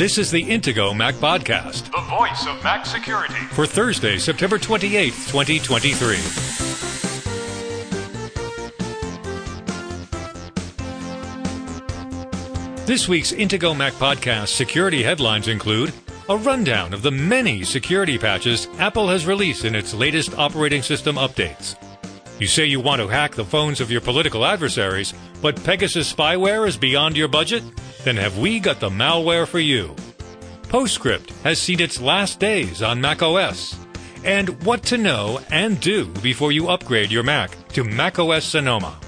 This is the Intego Mac Podcast, the voice of Mac security. for Thursday, September 28th, 2023. This week's Intego Mac Podcast security headlines include a rundown of the many security patches Apple has released in its latest operating system updates. You say you want to hack the phones of your political adversaries, but Pegasus spyware is beyond your budget? Then have we got the malware for you? PostScript has seen its last days on macOS. And what to know and do before you upgrade your Mac to macOS Sonoma.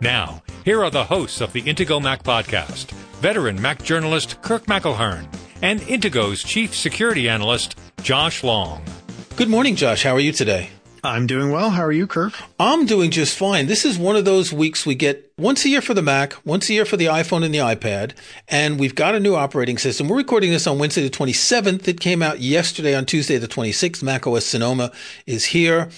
Now, here are the hosts of the Intego Mac podcast veteran Mac journalist Kirk McElhearn and Intego's chief security analyst Josh Long. Good morning, Josh. How are you today? I'm doing well. How are you, Kirk? I'm doing just fine. This is one of those weeks we get once a year for the Mac, once a year for the iPhone and the iPad, and we've got a new operating system. We're recording this on Wednesday the 27th. It came out yesterday on Tuesday the 26th. Mac OS Sonoma is here.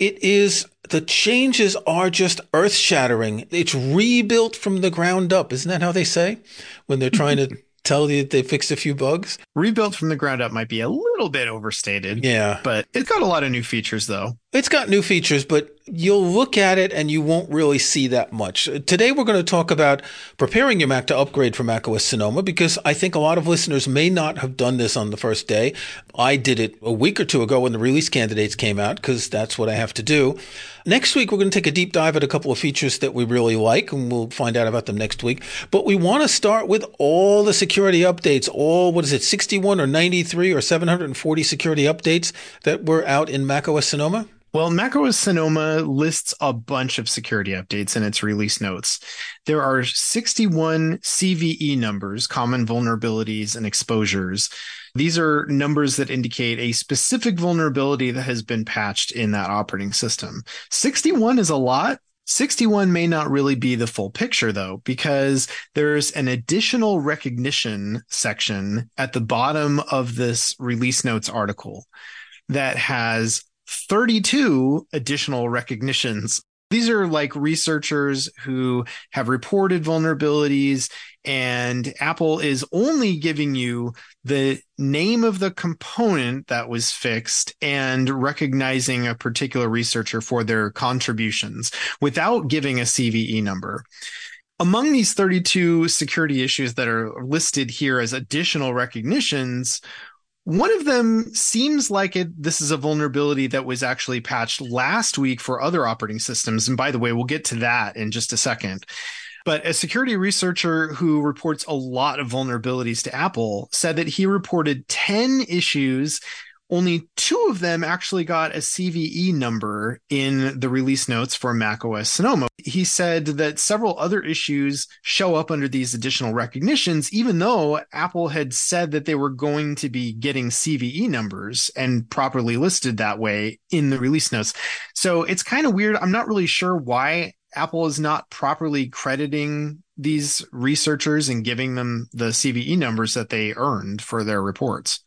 It is the changes are just earth shattering. It's rebuilt from the ground up. Isn't that how they say when they're trying to tell you that they fixed a few bugs? Rebuilt from the ground up might be a little bit overstated. Yeah. But it's got a lot of new features, though. It's got new features, but you'll look at it and you won't really see that much. Today, we're going to talk about preparing your Mac to upgrade from macOS Sonoma because I think a lot of listeners may not have done this on the first day. I did it a week or two ago when the release candidates came out because that's what I have to do. Next week, we're going to take a deep dive at a couple of features that we really like, and we'll find out about them next week. But we want to start with all the security updates, all, what is it, 61 or 93 or 740 security updates that were out in macOS Sonoma? Well, macOS Sonoma lists a bunch of security updates in its release notes. There are 61 CVE numbers, common vulnerabilities and exposures. These are numbers that indicate a specific vulnerability that has been patched in that operating system. 61 is a lot. 61 may not really be the full picture though, because there's an additional recognition section at the bottom of this release notes article that has 32 additional recognitions. These are like researchers who have reported vulnerabilities and Apple is only giving you the name of the component that was fixed and recognizing a particular researcher for their contributions without giving a CVE number. Among these 32 security issues that are listed here as additional recognitions, one of them seems like it. This is a vulnerability that was actually patched last week for other operating systems. And by the way, we'll get to that in just a second. But a security researcher who reports a lot of vulnerabilities to Apple said that he reported 10 issues. Only two of them actually got a CVE number in the release notes for macOS Sonoma. He said that several other issues show up under these additional recognitions, even though Apple had said that they were going to be getting CVE numbers and properly listed that way in the release notes. So it's kind of weird. I'm not really sure why Apple is not properly crediting these researchers and giving them the CVE numbers that they earned for their reports.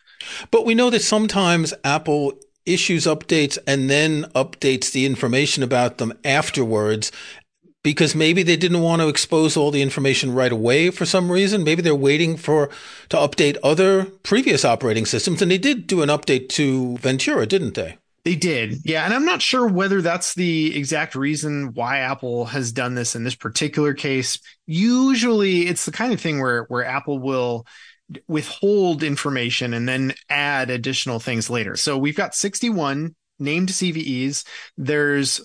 But we know that sometimes Apple issues updates and then updates the information about them afterwards because maybe they didn't want to expose all the information right away for some reason. Maybe they're waiting for to update other previous operating systems and they did do an update to Ventura, didn't they? They did. Yeah. And I'm not sure whether that's the exact reason why Apple has done this in this particular case. Usually it's the kind of thing where, where Apple will withhold information and then add additional things later. So we've got 61 named CVEs. There's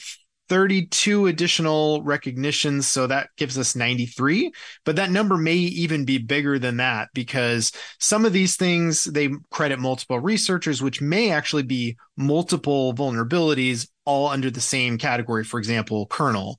32 additional recognitions. So that gives us 93, but that number may even be bigger than that because some of these things, they credit multiple researchers, which may actually be multiple vulnerabilities all under the same category. For example, kernel.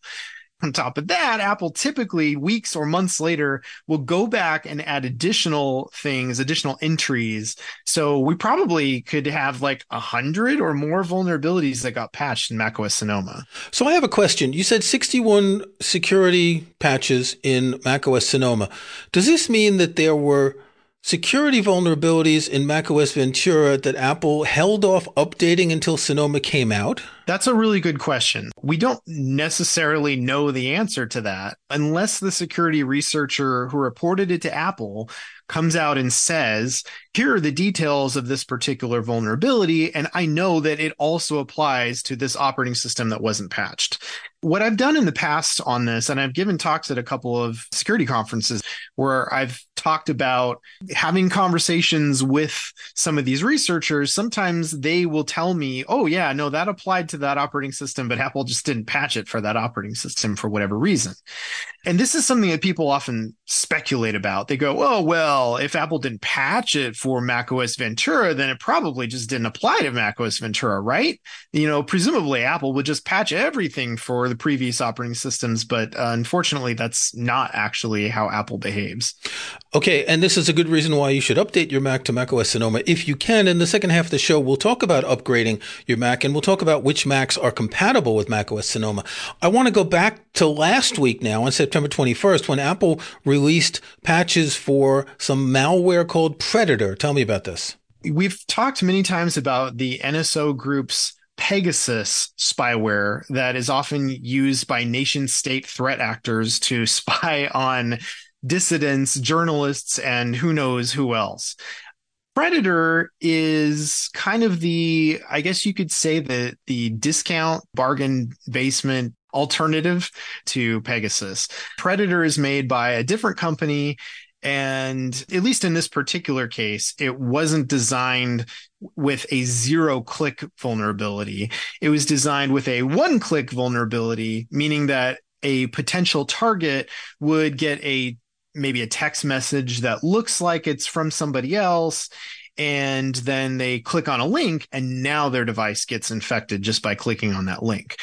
On top of that, Apple typically weeks or months later will go back and add additional things, additional entries. So we probably could have like a hundred or more vulnerabilities that got patched in macOS Sonoma. So I have a question. You said 61 security patches in macOS Sonoma. Does this mean that there were security vulnerabilities in macOS Ventura that Apple held off updating until Sonoma came out? That's a really good question. We don't necessarily know the answer to that unless the security researcher who reported it to Apple comes out and says, here are the details of this particular vulnerability. And I know that it also applies to this operating system that wasn't patched. What I've done in the past on this, and I've given talks at a couple of security conferences where I've talked about having conversations with some of these researchers. Sometimes they will tell me, oh, yeah, no, that applied to that operating system, but Apple just didn't patch it for that operating system for whatever reason. And this is something that people often speculate about. They go, oh, well, if Apple didn't patch it for macOS Ventura, then it probably just didn't apply to macOS Ventura, right? You know, presumably Apple would just patch everything for the previous operating systems, but uh, unfortunately, that's not actually how Apple behaves. Okay, and this is a good reason why you should update your Mac to macOS Sonoma if you can. In the second half of the show, we'll talk about upgrading your Mac and we'll talk about which Macs are compatible with macOS Sonoma. I want to go back to last week now on September 21st when Apple released patches for some malware called Predator. Tell me about this. We've talked many times about the NSO group's Pegasus spyware that is often used by nation state threat actors to spy on dissidents, journalists, and who knows who else. Predator is kind of the, I guess you could say that the discount bargain basement alternative to Pegasus. Predator is made by a different company. And at least in this particular case, it wasn't designed with a zero click vulnerability. It was designed with a one click vulnerability, meaning that a potential target would get a maybe a text message that looks like it's from somebody else and then they click on a link and now their device gets infected just by clicking on that link.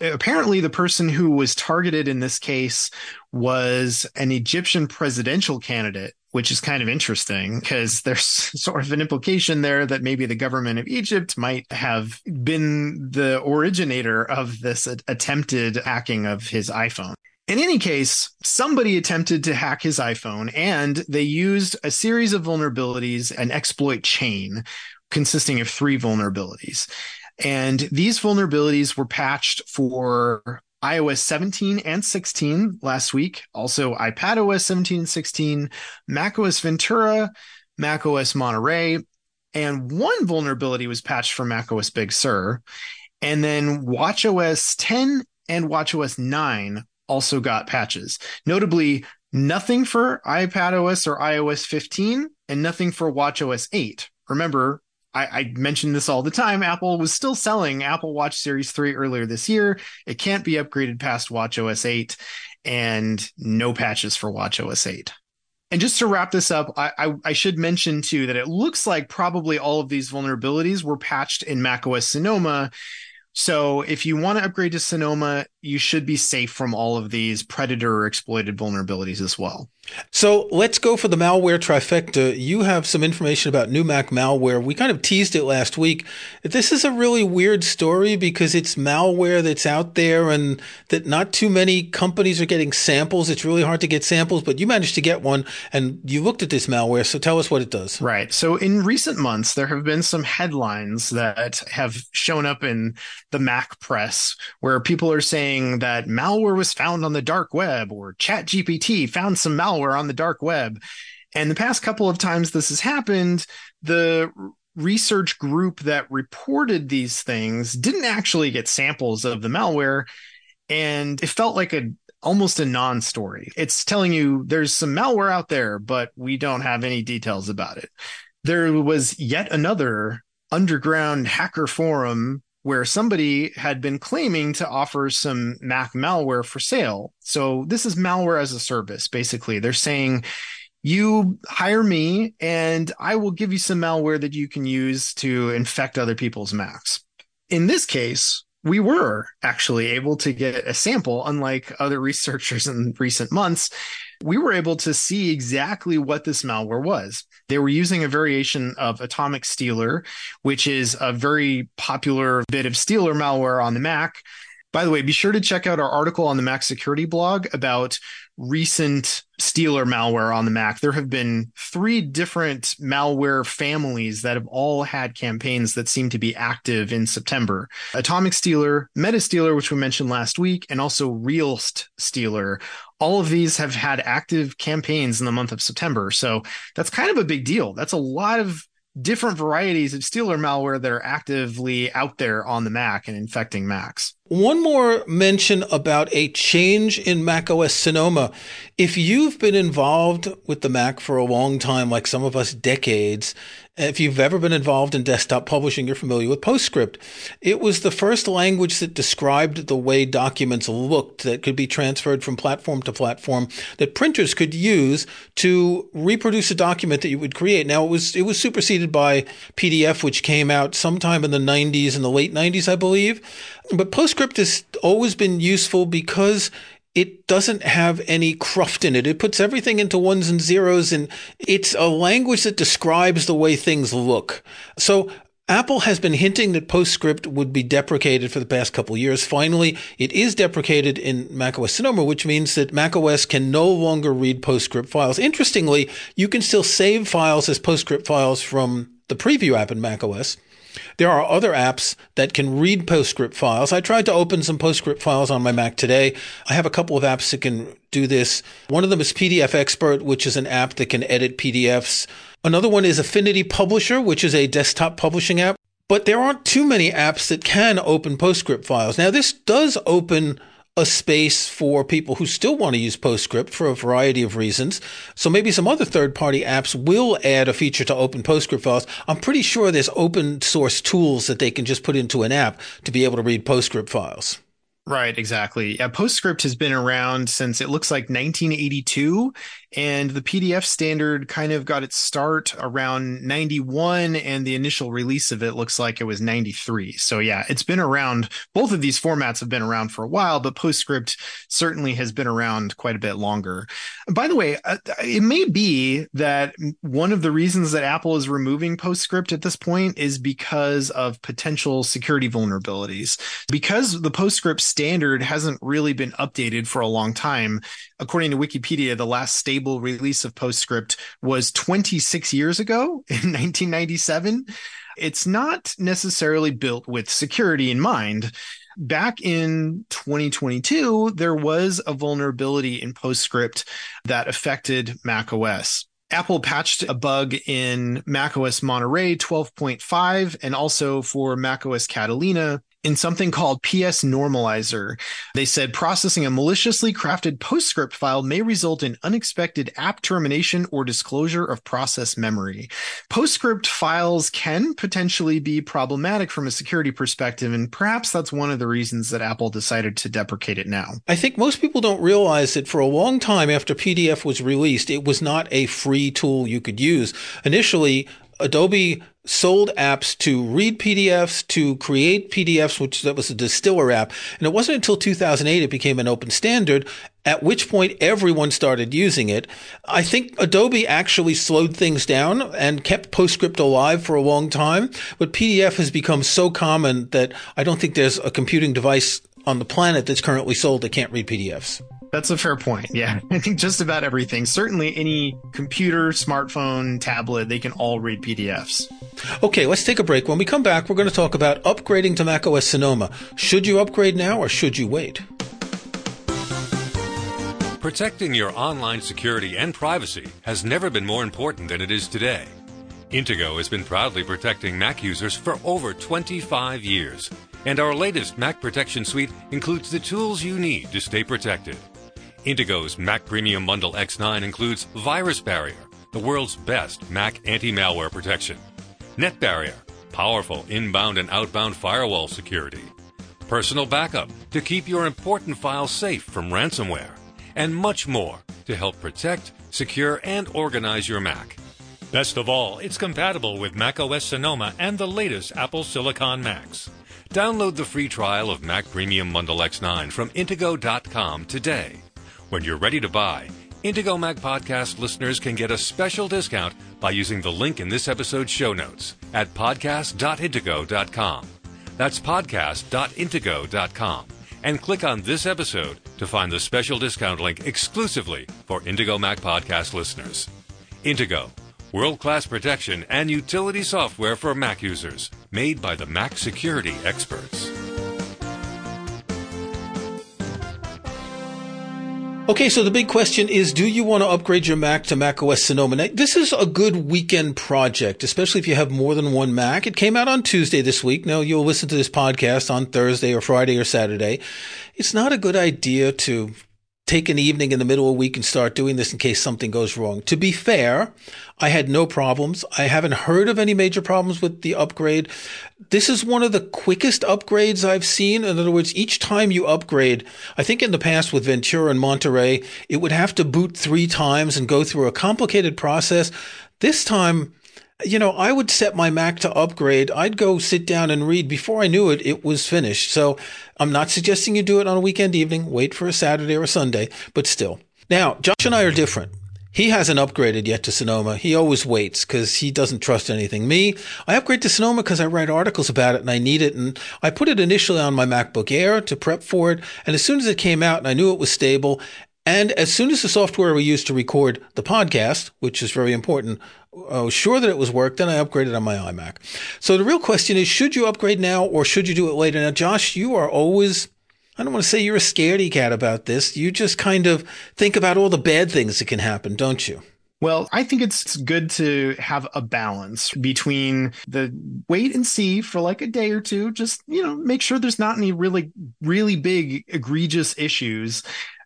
Uh, apparently the person who was targeted in this case was an Egyptian presidential candidate, which is kind of interesting because there's sort of an implication there that maybe the government of Egypt might have been the originator of this attempted hacking of his iPhone. In any case, somebody attempted to hack his iPhone and they used a series of vulnerabilities, an exploit chain consisting of three vulnerabilities. And these vulnerabilities were patched for iOS 17 and 16 last week, also iPadOS 17 and 16, macOS Ventura, macOS Monterey, and one vulnerability was patched for macOS Big Sur. And then watchOS 10 and watchOS 9 also got patches. Notably, nothing for iPadOS or iOS 15 and nothing for watchOS 8. Remember, I, I mentioned this all the time. Apple was still selling Apple Watch Series 3 earlier this year. It can't be upgraded past watchOS 8 and no patches for watchOS 8. And just to wrap this up, I, I, I, should mention too that it looks like probably all of these vulnerabilities were patched in macOS Sonoma. So if you want to upgrade to Sonoma, you should be safe from all of these predator exploited vulnerabilities as well. So let's go for the malware trifecta. You have some information about new Mac malware. We kind of teased it last week. This is a really weird story because it's malware that's out there and that not too many companies are getting samples. It's really hard to get samples, but you managed to get one and you looked at this malware. So tell us what it does. Right. So in recent months, there have been some headlines that have shown up in the Mac press where people are saying that malware was found on the dark web or ChatGPT found some malware on the dark web. And the past couple of times this has happened, the research group that reported these things didn't actually get samples of the malware. And it felt like a almost a non story. It's telling you there's some malware out there, but we don't have any details about it. There was yet another underground hacker forum where somebody had been claiming to offer some Mac malware for sale. So this is malware as a service, basically. They're saying, you hire me and I will give you some malware that you can use to infect other people's Macs. In this case, we were actually able to get a sample, unlike other researchers in recent months. We were able to see exactly what this malware was. They were using a variation of Atomic Stealer, which is a very popular bit of Stealer malware on the Mac. By the way, be sure to check out our article on the Mac Security blog about recent Stealer malware on the Mac. There have been three different malware families that have all had campaigns that seem to be active in September. Atomic Stealer, Meta Stealer, which we mentioned last week, and also Realst Stealer. All of these have had active campaigns in the month of September. So that's kind of a big deal. That's a lot of different varieties of Stealer malware that are actively out there on the Mac and infecting Macs. One more mention about a change in macOS Sonoma. If you've been involved with the Mac for a long time, like some of us decades, if you've ever been involved in desktop publishing, you're familiar with PostScript. It was the first language that described the way documents looked that could be transferred from platform to platform that printers could use to reproduce a document that you would create. Now it was, it was superseded by PDF, which came out sometime in the 90s, in the late 90s, I believe. But PostScript has always been useful because it doesn't have any cruft in it. It puts everything into ones and zeros, and it's a language that describes the way things look. So Apple has been hinting that PostScript would be deprecated for the past couple years. Finally, it is deprecated in macOS Sonoma, which means that macOS can no longer read PostScript files. Interestingly, you can still save files as PostScript files from the preview app in macOS. There are other apps that can read PostScript files. I tried to open some PostScript files on my Mac today. I have a couple of apps that can do this. One of them is PDF Expert, which is an app that can edit PDFs. Another one is Affinity Publisher, which is a desktop publishing app. But there aren't too many apps that can open PostScript files. Now, this does open a space for people who still want to use PostScript for a variety of reasons. So maybe some other third party apps will add a feature to open PostScript files. I'm pretty sure there's open source tools that they can just put into an app to be able to read PostScript files. Right, exactly. Yeah, PostScript has been around since it looks like 1982, and the PDF standard kind of got its start around 91, and the initial release of it looks like it was 93. So yeah, it's been around. Both of these formats have been around for a while, but PostScript certainly has been around quite a bit longer. By the way, uh, it may be that one of the reasons that Apple is removing PostScript at this point is because of potential security vulnerabilities. Because the PostScript standard hasn't really been updated for a long time. According to Wikipedia, the last stable release of PostScript was 26 years ago in 1997. It's not necessarily built with security in mind. Back in 2022, there was a vulnerability in PostScript that affected macOS. Apple patched a bug in macOS Monterey 12.5 and also for macOS Catalina in something called PS Normalizer. They said processing a maliciously crafted PostScript file may result in unexpected app termination or disclosure of process memory. PostScript files can potentially be problematic from a security perspective, and perhaps that's one of the reasons that Apple decided to deprecate it now. I think most people don't realize that for a long time after PDF was released, it was not a free tool you could use. Initially, Adobe sold apps to read PDFs, to create PDFs, which that was a distiller app. And it wasn't until 2008 it became an open standard, at which point everyone started using it. I think Adobe actually slowed things down and kept PostScript alive for a long time, but PDF has become so common that I don't think there's a computing device on the planet that's currently sold that can't read PDFs. That's a fair point. Yeah. I think just about everything, certainly any computer, smartphone, tablet, they can all read PDFs. Okay, let's take a break. When we come back, we're going to talk about upgrading to macOS Sonoma. Should you upgrade now or should you wait? Protecting your online security and privacy has never been more important than it is today. Intego has been proudly protecting Mac users for over 25 years, and our latest Mac Protection Suite includes the tools you need to stay protected. Intego's Mac Premium Bundle X9 includes VirusBarrier, the world's best Mac anti-malware protection. NetBarrier, powerful inbound and outbound firewall security. Personal Backup, to keep your important files safe from ransomware. And much more to help protect, secure, and organize your Mac. Best of all, it's compatible with macOS Sonoma and the latest Apple Silicon Macs. Download the free trial of Mac Premium Bundle X9 from Intego.com today. When you're ready to buy, Intego Mac Podcast listeners can get a special discount by using the link in this episode's show notes at podcast.intego.com. That's podcast.intego.com. and click on this episode to find the special discount link exclusively for Intego Mac podcast listeners. Intego, world class protection and utility software for Mac users, made by the Mac security experts. Okay, so the big question is, do you want to upgrade your Mac to Mac OS Sonoma? Now, this is a good weekend project, especially if you have more than one Mac. It came out on Tuesday this week. Now, you'll listen to this podcast on Thursday or Friday or Saturday. It's not a good idea to take an evening in the middle of the week and start doing this in case something goes wrong. To be fair, I had no problems. I haven't heard of any major problems with the upgrade. This is one of the quickest upgrades I've seen. In other words, each time you upgrade, I think in the past with Ventura and Monterey, it would have to boot three times and go through a complicated process. This time, you know, I would set my Mac to upgrade. I'd go sit down and read. Before I knew it, it was finished. So I'm not suggesting you do it on a weekend evening. Wait for a Saturday or a Sunday, but still. Now, Josh and I are different. He hasn't upgraded yet to Sonoma. He always waits because he doesn't trust anything. Me, I upgrade to Sonoma because I write articles about it and I need it. And I put it initially on my MacBook Air to prep for it. And as soon as it came out and I knew it was stable, and as soon as the software we used to record the podcast, which is very important, I was sure that it was work, then I upgraded on my iMac. So the real question is, should you upgrade now or should you do it later? Now, Josh, you are always, I don't want to say you're a scaredy cat about this. You just kind of think about all the bad things that can happen, don't you? Well, I think it's good to have a balance between the wait and see for like a day or two. Just, you know, make sure there's not any really, really big egregious issues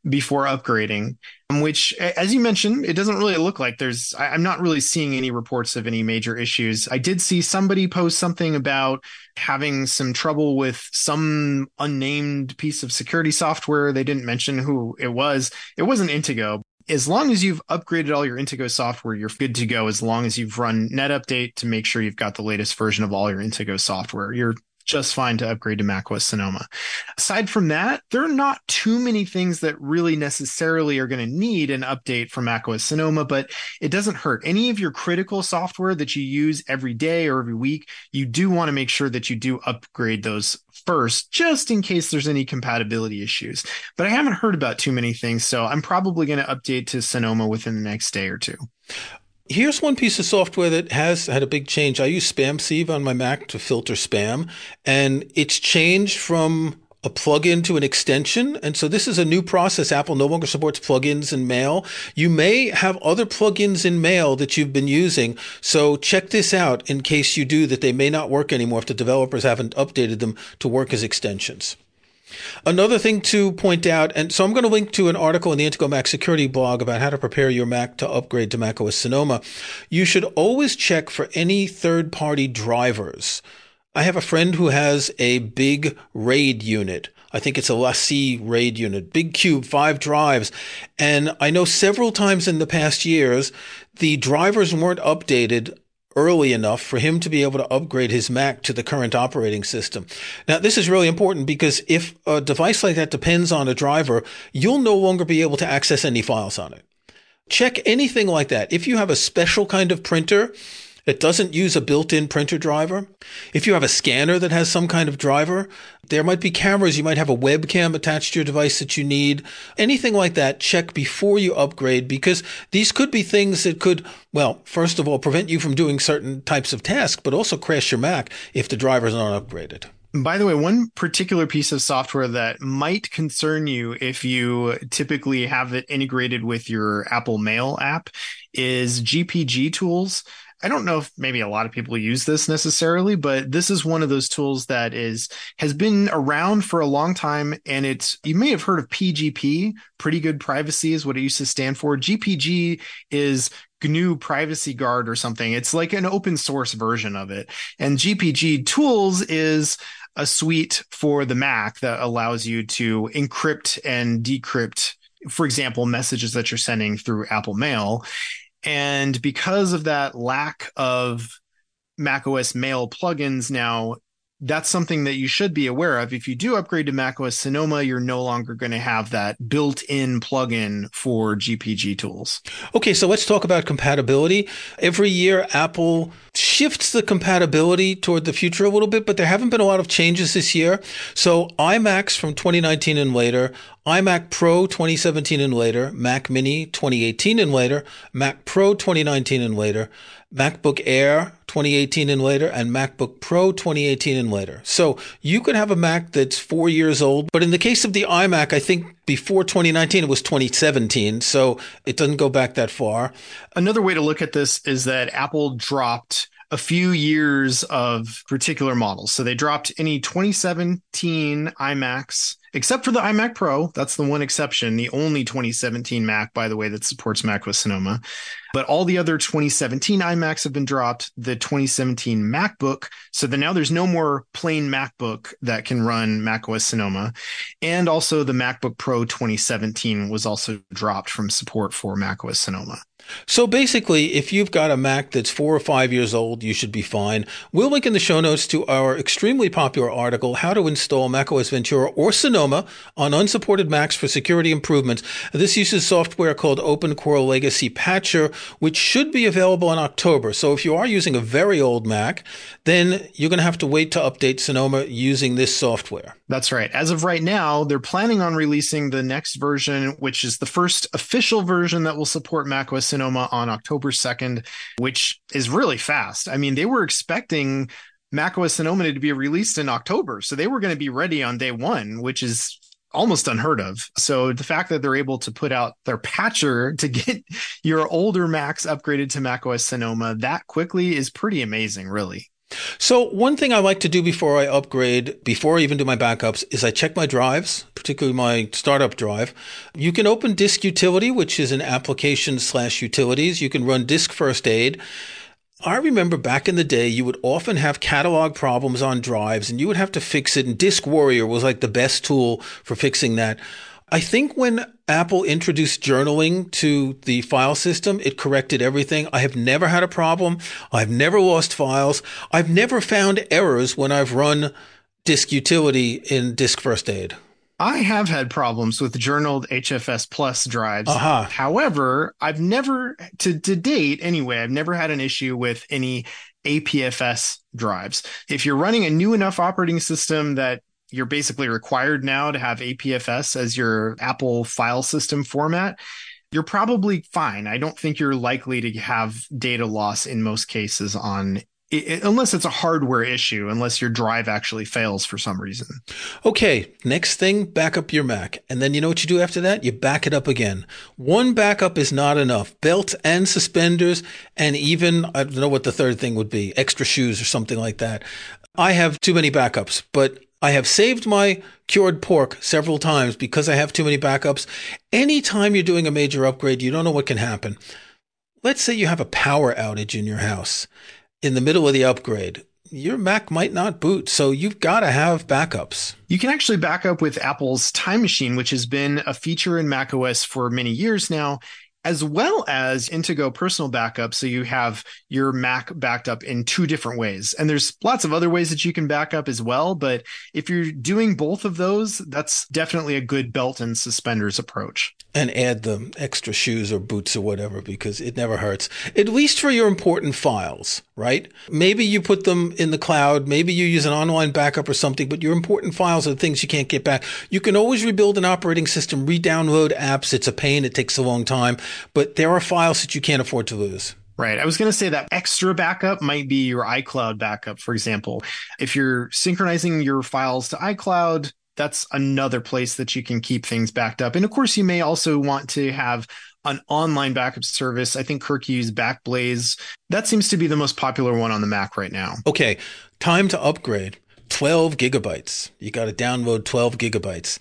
before upgrading, um, which, as you mentioned, it doesn't really look like there's, I'm not really seeing any reports of any major issues. I did see somebody post something about having some trouble with some unnamed piece of security software. They didn't mention who it was. It wasn't Intego. As long as you've upgraded all your Intego software, you're good to go. As long as you've run NetUpdate to make sure you've got the latest version of all your Intego software, you're just fine to upgrade to macOS Sonoma. Aside from that, there are not too many things that really necessarily are going to need an update for macOS Sonoma, but it doesn't hurt. Any of your critical software that you use every day or every week, you do want to make sure that you do upgrade those first, just in case there's any compatibility issues. But I haven't heard about too many things, so I'm probably going to update to Sonoma within the next day or two. Here's one piece of software that has had a big change. I use SpamSieve on my Mac to filter spam, and it's changed from a plugin to an extension. And so this is a new process. Apple no longer supports plugins in Mail. You may have other plugins in Mail that you've been using. So check this out in case you do that they may not work anymore if the developers haven't updated them to work as extensions. Another thing to point out, and so I'm going to link to an article in the Intego Mac security blog about how to prepare your Mac to upgrade to macOS Sonoma. You should always check for any third party drivers. I have a friend who has a big RAID unit. I think it's a LaCie RAID unit, big cube, five drives. And I know several times in the past years, the drivers weren't updated early enough for him to be able to upgrade his Mac to the current operating system. Now, this is really important because if a device like that depends on a driver, you'll no longer be able to access any files on it. Check anything like that. If you have a special kind of printer, that doesn't use a built-in printer driver. If you have a scanner that has some kind of driver, there might be cameras. You might have a webcam attached to your device that you need. Anything like that, check before you upgrade because these could be things that could, well, first of all, prevent you from doing certain types of tasks, but also crash your Mac if the drivers aren't upgraded. By the way, one particular piece of software that might concern you if you typically have it integrated with your Apple Mail app is GPGTools. I don't know if maybe a lot of people use this necessarily, but this is one of those tools that is has been around for a long time and it's you may have heard of PGP, pretty good privacy is what it used to stand for. GPG is GNU Privacy Guard or something. It's like an open source version of it. And GPGTools is a suite for the Mac that allows you to encrypt and decrypt for example, messages that you're sending through Apple Mail. And because of that lack of macOS Mail plugins now, that's something that you should be aware of. If you do upgrade to macOS Sonoma, you're no longer going to have that built-in plugin for GPGTools. Okay, so let's talk about compatibility. Every year, Apple shifts the compatibility toward the future a little bit, but there haven't been a lot of changes this year. So iMacs from 2019 and later, iMac Pro 2017 and later, Mac Mini 2018 and later, Mac Pro 2019 and later, MacBook Air 2018 and later, and MacBook Pro 2018 and later. So you could have a Mac that's four years old, but in the case of the iMac, I think before 2019 it was 2017, so it doesn't go back that far. Another way to look at this is that Apple dropped a few years of particular models. So they dropped any 2017 iMacs, except for the iMac Pro. That's the one exception, the only 2017 Mac, by the way, that supports macOS Sonoma. But all the other 2017 iMacs have been dropped. The 2017 MacBook. So then now there's no more plain MacBook that can run macOS Sonoma. And also the MacBook Pro 2017 was also dropped from support for macOS Sonoma. So basically, if you've got a Mac that's four or five years old, you should be fine. We'll link in the show notes to our extremely popular article, How to Install macOS Ventura or Sonoma on Unsupported Macs for Security Improvements. This uses software called OpenCore Legacy Patcher, which should be available in October. So if you are using a very old Mac, then you're going to have to wait to update Sonoma using this software. That's right. As of right now, they're planning on releasing the next version, which is the first official version that will support macOS Sonoma on October 2nd, which is really fast. I mean, they were expecting macOS Sonoma to be released in October, so they were going to be ready on day one, which is almost unheard of. So the fact that they're able to put out their patcher to get your older Macs upgraded to macOS Sonoma that quickly is pretty amazing, really. So one thing I like to do before I upgrade, before I even do my backups, is I check my drives, particularly my startup drive. You can open Disk Utility, which is an application slash utilities. You can run Disk First Aid. I remember back in the day, you would often have catalog problems on drives and you would have to fix it. And DiskWarrior was like the best tool for fixing that. I think when Apple introduced journaling to the file system, it corrected everything. I have never had a problem. I've never lost files. I've never found errors when I've run disk utility in Disk First Aid. I have had problems with journaled HFS Plus drives. Uh-huh. However, I've never, to, to date anyway, I've never had an issue with any APFS drives. If you're running a new enough operating system that you're basically required now to have APFS as your Apple file system format, you're probably fine. I don't think you're likely to have data loss in most cases on it, unless it's a hardware issue, unless your drive actually fails for some reason. Okay, next thing, back up your Mac. And then you know what you do after that? You back it up again. One backup is not enough. Belt and suspenders, and even, I don't know what the third thing would be, extra shoes or something like that. I have too many backups, but I have saved my cured pork several times because I have too many backups. Anytime you're doing a major upgrade, you don't know what can happen. Let's say you have a power outage in your house in the middle of the upgrade. Your Mac might not boot, so you've got to have backups. You can actually back up with Apple's Time Machine, which has been a feature in macOS for many years now as well as Intego personal backup. So you have your Mac backed up in two different ways. And there's lots of other ways that you can back up as well. But if you're doing both of those, that's definitely a good belt and suspenders approach. And add the extra shoes or boots or whatever because it never hurts. At least for your important files, right? Maybe you put them in the cloud. Maybe you use an online backup or something, but your important files are things you can't get back. You can always rebuild an operating system, re-download apps. It's a pain. It takes a long time but there are files that you can't afford to lose. Right. I was going to say that extra backup might be your iCloud backup, for example. If you're synchronizing your files to iCloud, that's another place that you can keep things backed up. And of course, you may also want to have an online backup service. I think Kirk used Backblaze. That seems to be the most popular one on the Mac right now. Okay. Time to upgrade 12 gigabytes. You got to download 12 gigabytes.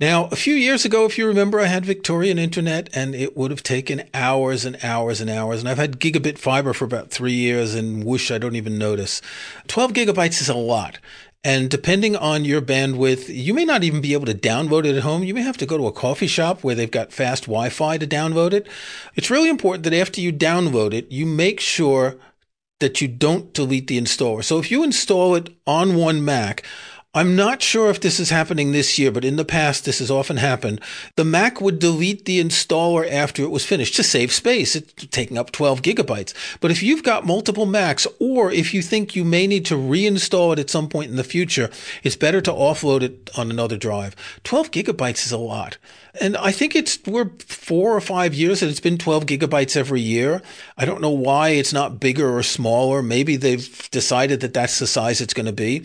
Now, a few years ago, if you remember, I had Victorian internet and it would have taken hours and hours and hours. And I've had gigabit fiber for about three years and whoosh, I don't even notice. 12 gigabytes is a lot. And depending on your bandwidth, you may not even be able to download it at home. You may have to go to a coffee shop where they've got fast Wi Fi to download it. It's really important that after you download it, you make sure that you don't delete the installer. So if you install it on one Mac, I'm not sure if this is happening this year, but in the past, this has often happened. The Mac would delete the installer after it was finished to save space. It's taking up 12 gigabytes. But if you've got multiple Macs, or if you think you may need to reinstall it at some point in the future, it's better to offload it on another drive. 12 gigabytes is a lot. And I think it's, we're four or five years and it's been 12 gigabytes every year. I don't know why it's not bigger or smaller. Maybe they've decided that that's the size it's going to be.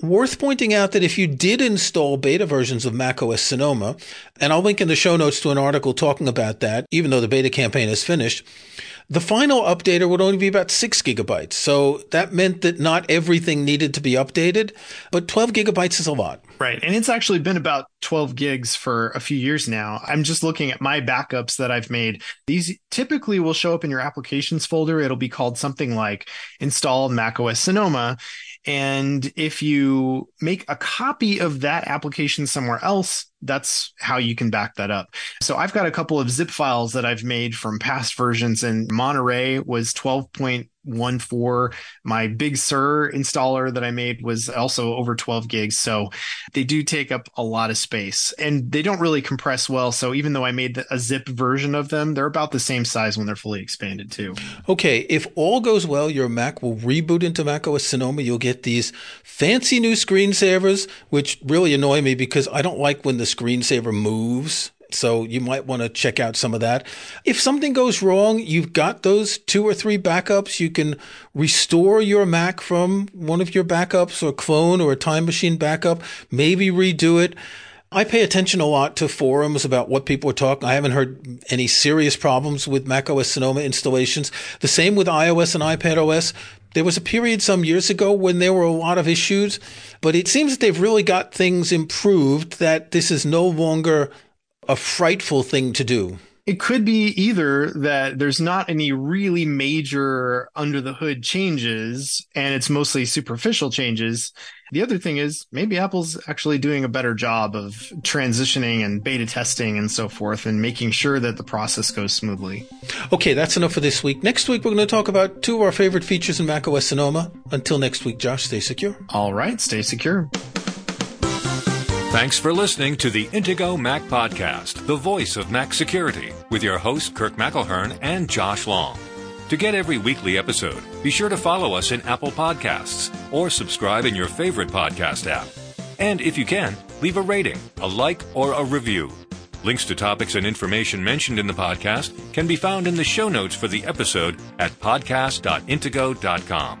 Worth pointing out that if you did install beta versions of macOS Sonoma, and I'll link in the show notes to an article talking about that, even though the beta campaign is finished, the final updater would only be about six gigabytes. So that meant that not everything needed to be updated, but 12 gigabytes is a lot. Right. And it's actually been about 12 gigs for a few years now. I'm just looking at my backups that I've made. These typically will show up in your applications folder. It'll be called something like install macOS Sonoma. And if you make a copy of that application somewhere else, that's how you can back that up. So I've got a couple of zip files that I've made from past versions and Monterey was 12.14. My Big Sur installer that I made was also over 12 gigs. So they do take up a lot of space and they don't really compress well. So even though I made a zip version of them, they're about the same size when they're fully expanded too. Okay. If all goes well, your Mac will reboot into macOS Sonoma. You'll get these fancy new screensavers, which really annoy me because I don't like when the screensaver moves. So you might want to check out some of that. If something goes wrong, you've got those two or three backups. You can restore your Mac from one of your backups or clone or a time machine backup, maybe redo it. I pay attention a lot to forums about what people are talking. I haven't heard any serious problems with macOS Sonoma installations. The same with iOS and iPadOS. There was a period some years ago when there were a lot of issues, but it seems that they've really got things improved that this is no longer a frightful thing to do. It could be either that there's not any really major under the hood changes and it's mostly superficial changes. The other thing is maybe Apple's actually doing a better job of transitioning and beta testing and so forth and making sure that the process goes smoothly. Okay, that's enough for this week. Next week, we're going to talk about two of our favorite features in macOS Sonoma. Until next week, Josh, stay secure. All right, stay secure. Thanks for listening to the Intego Mac Podcast, the voice of Mac security, with your host Kirk McElhearn and Josh Long. To get every weekly episode, be sure to follow us in Apple Podcasts or subscribe in your favorite podcast app. And if you can, leave a rating, a like, or a review. Links to topics and information mentioned in the podcast can be found in the show notes for the episode at podcast.intego.com.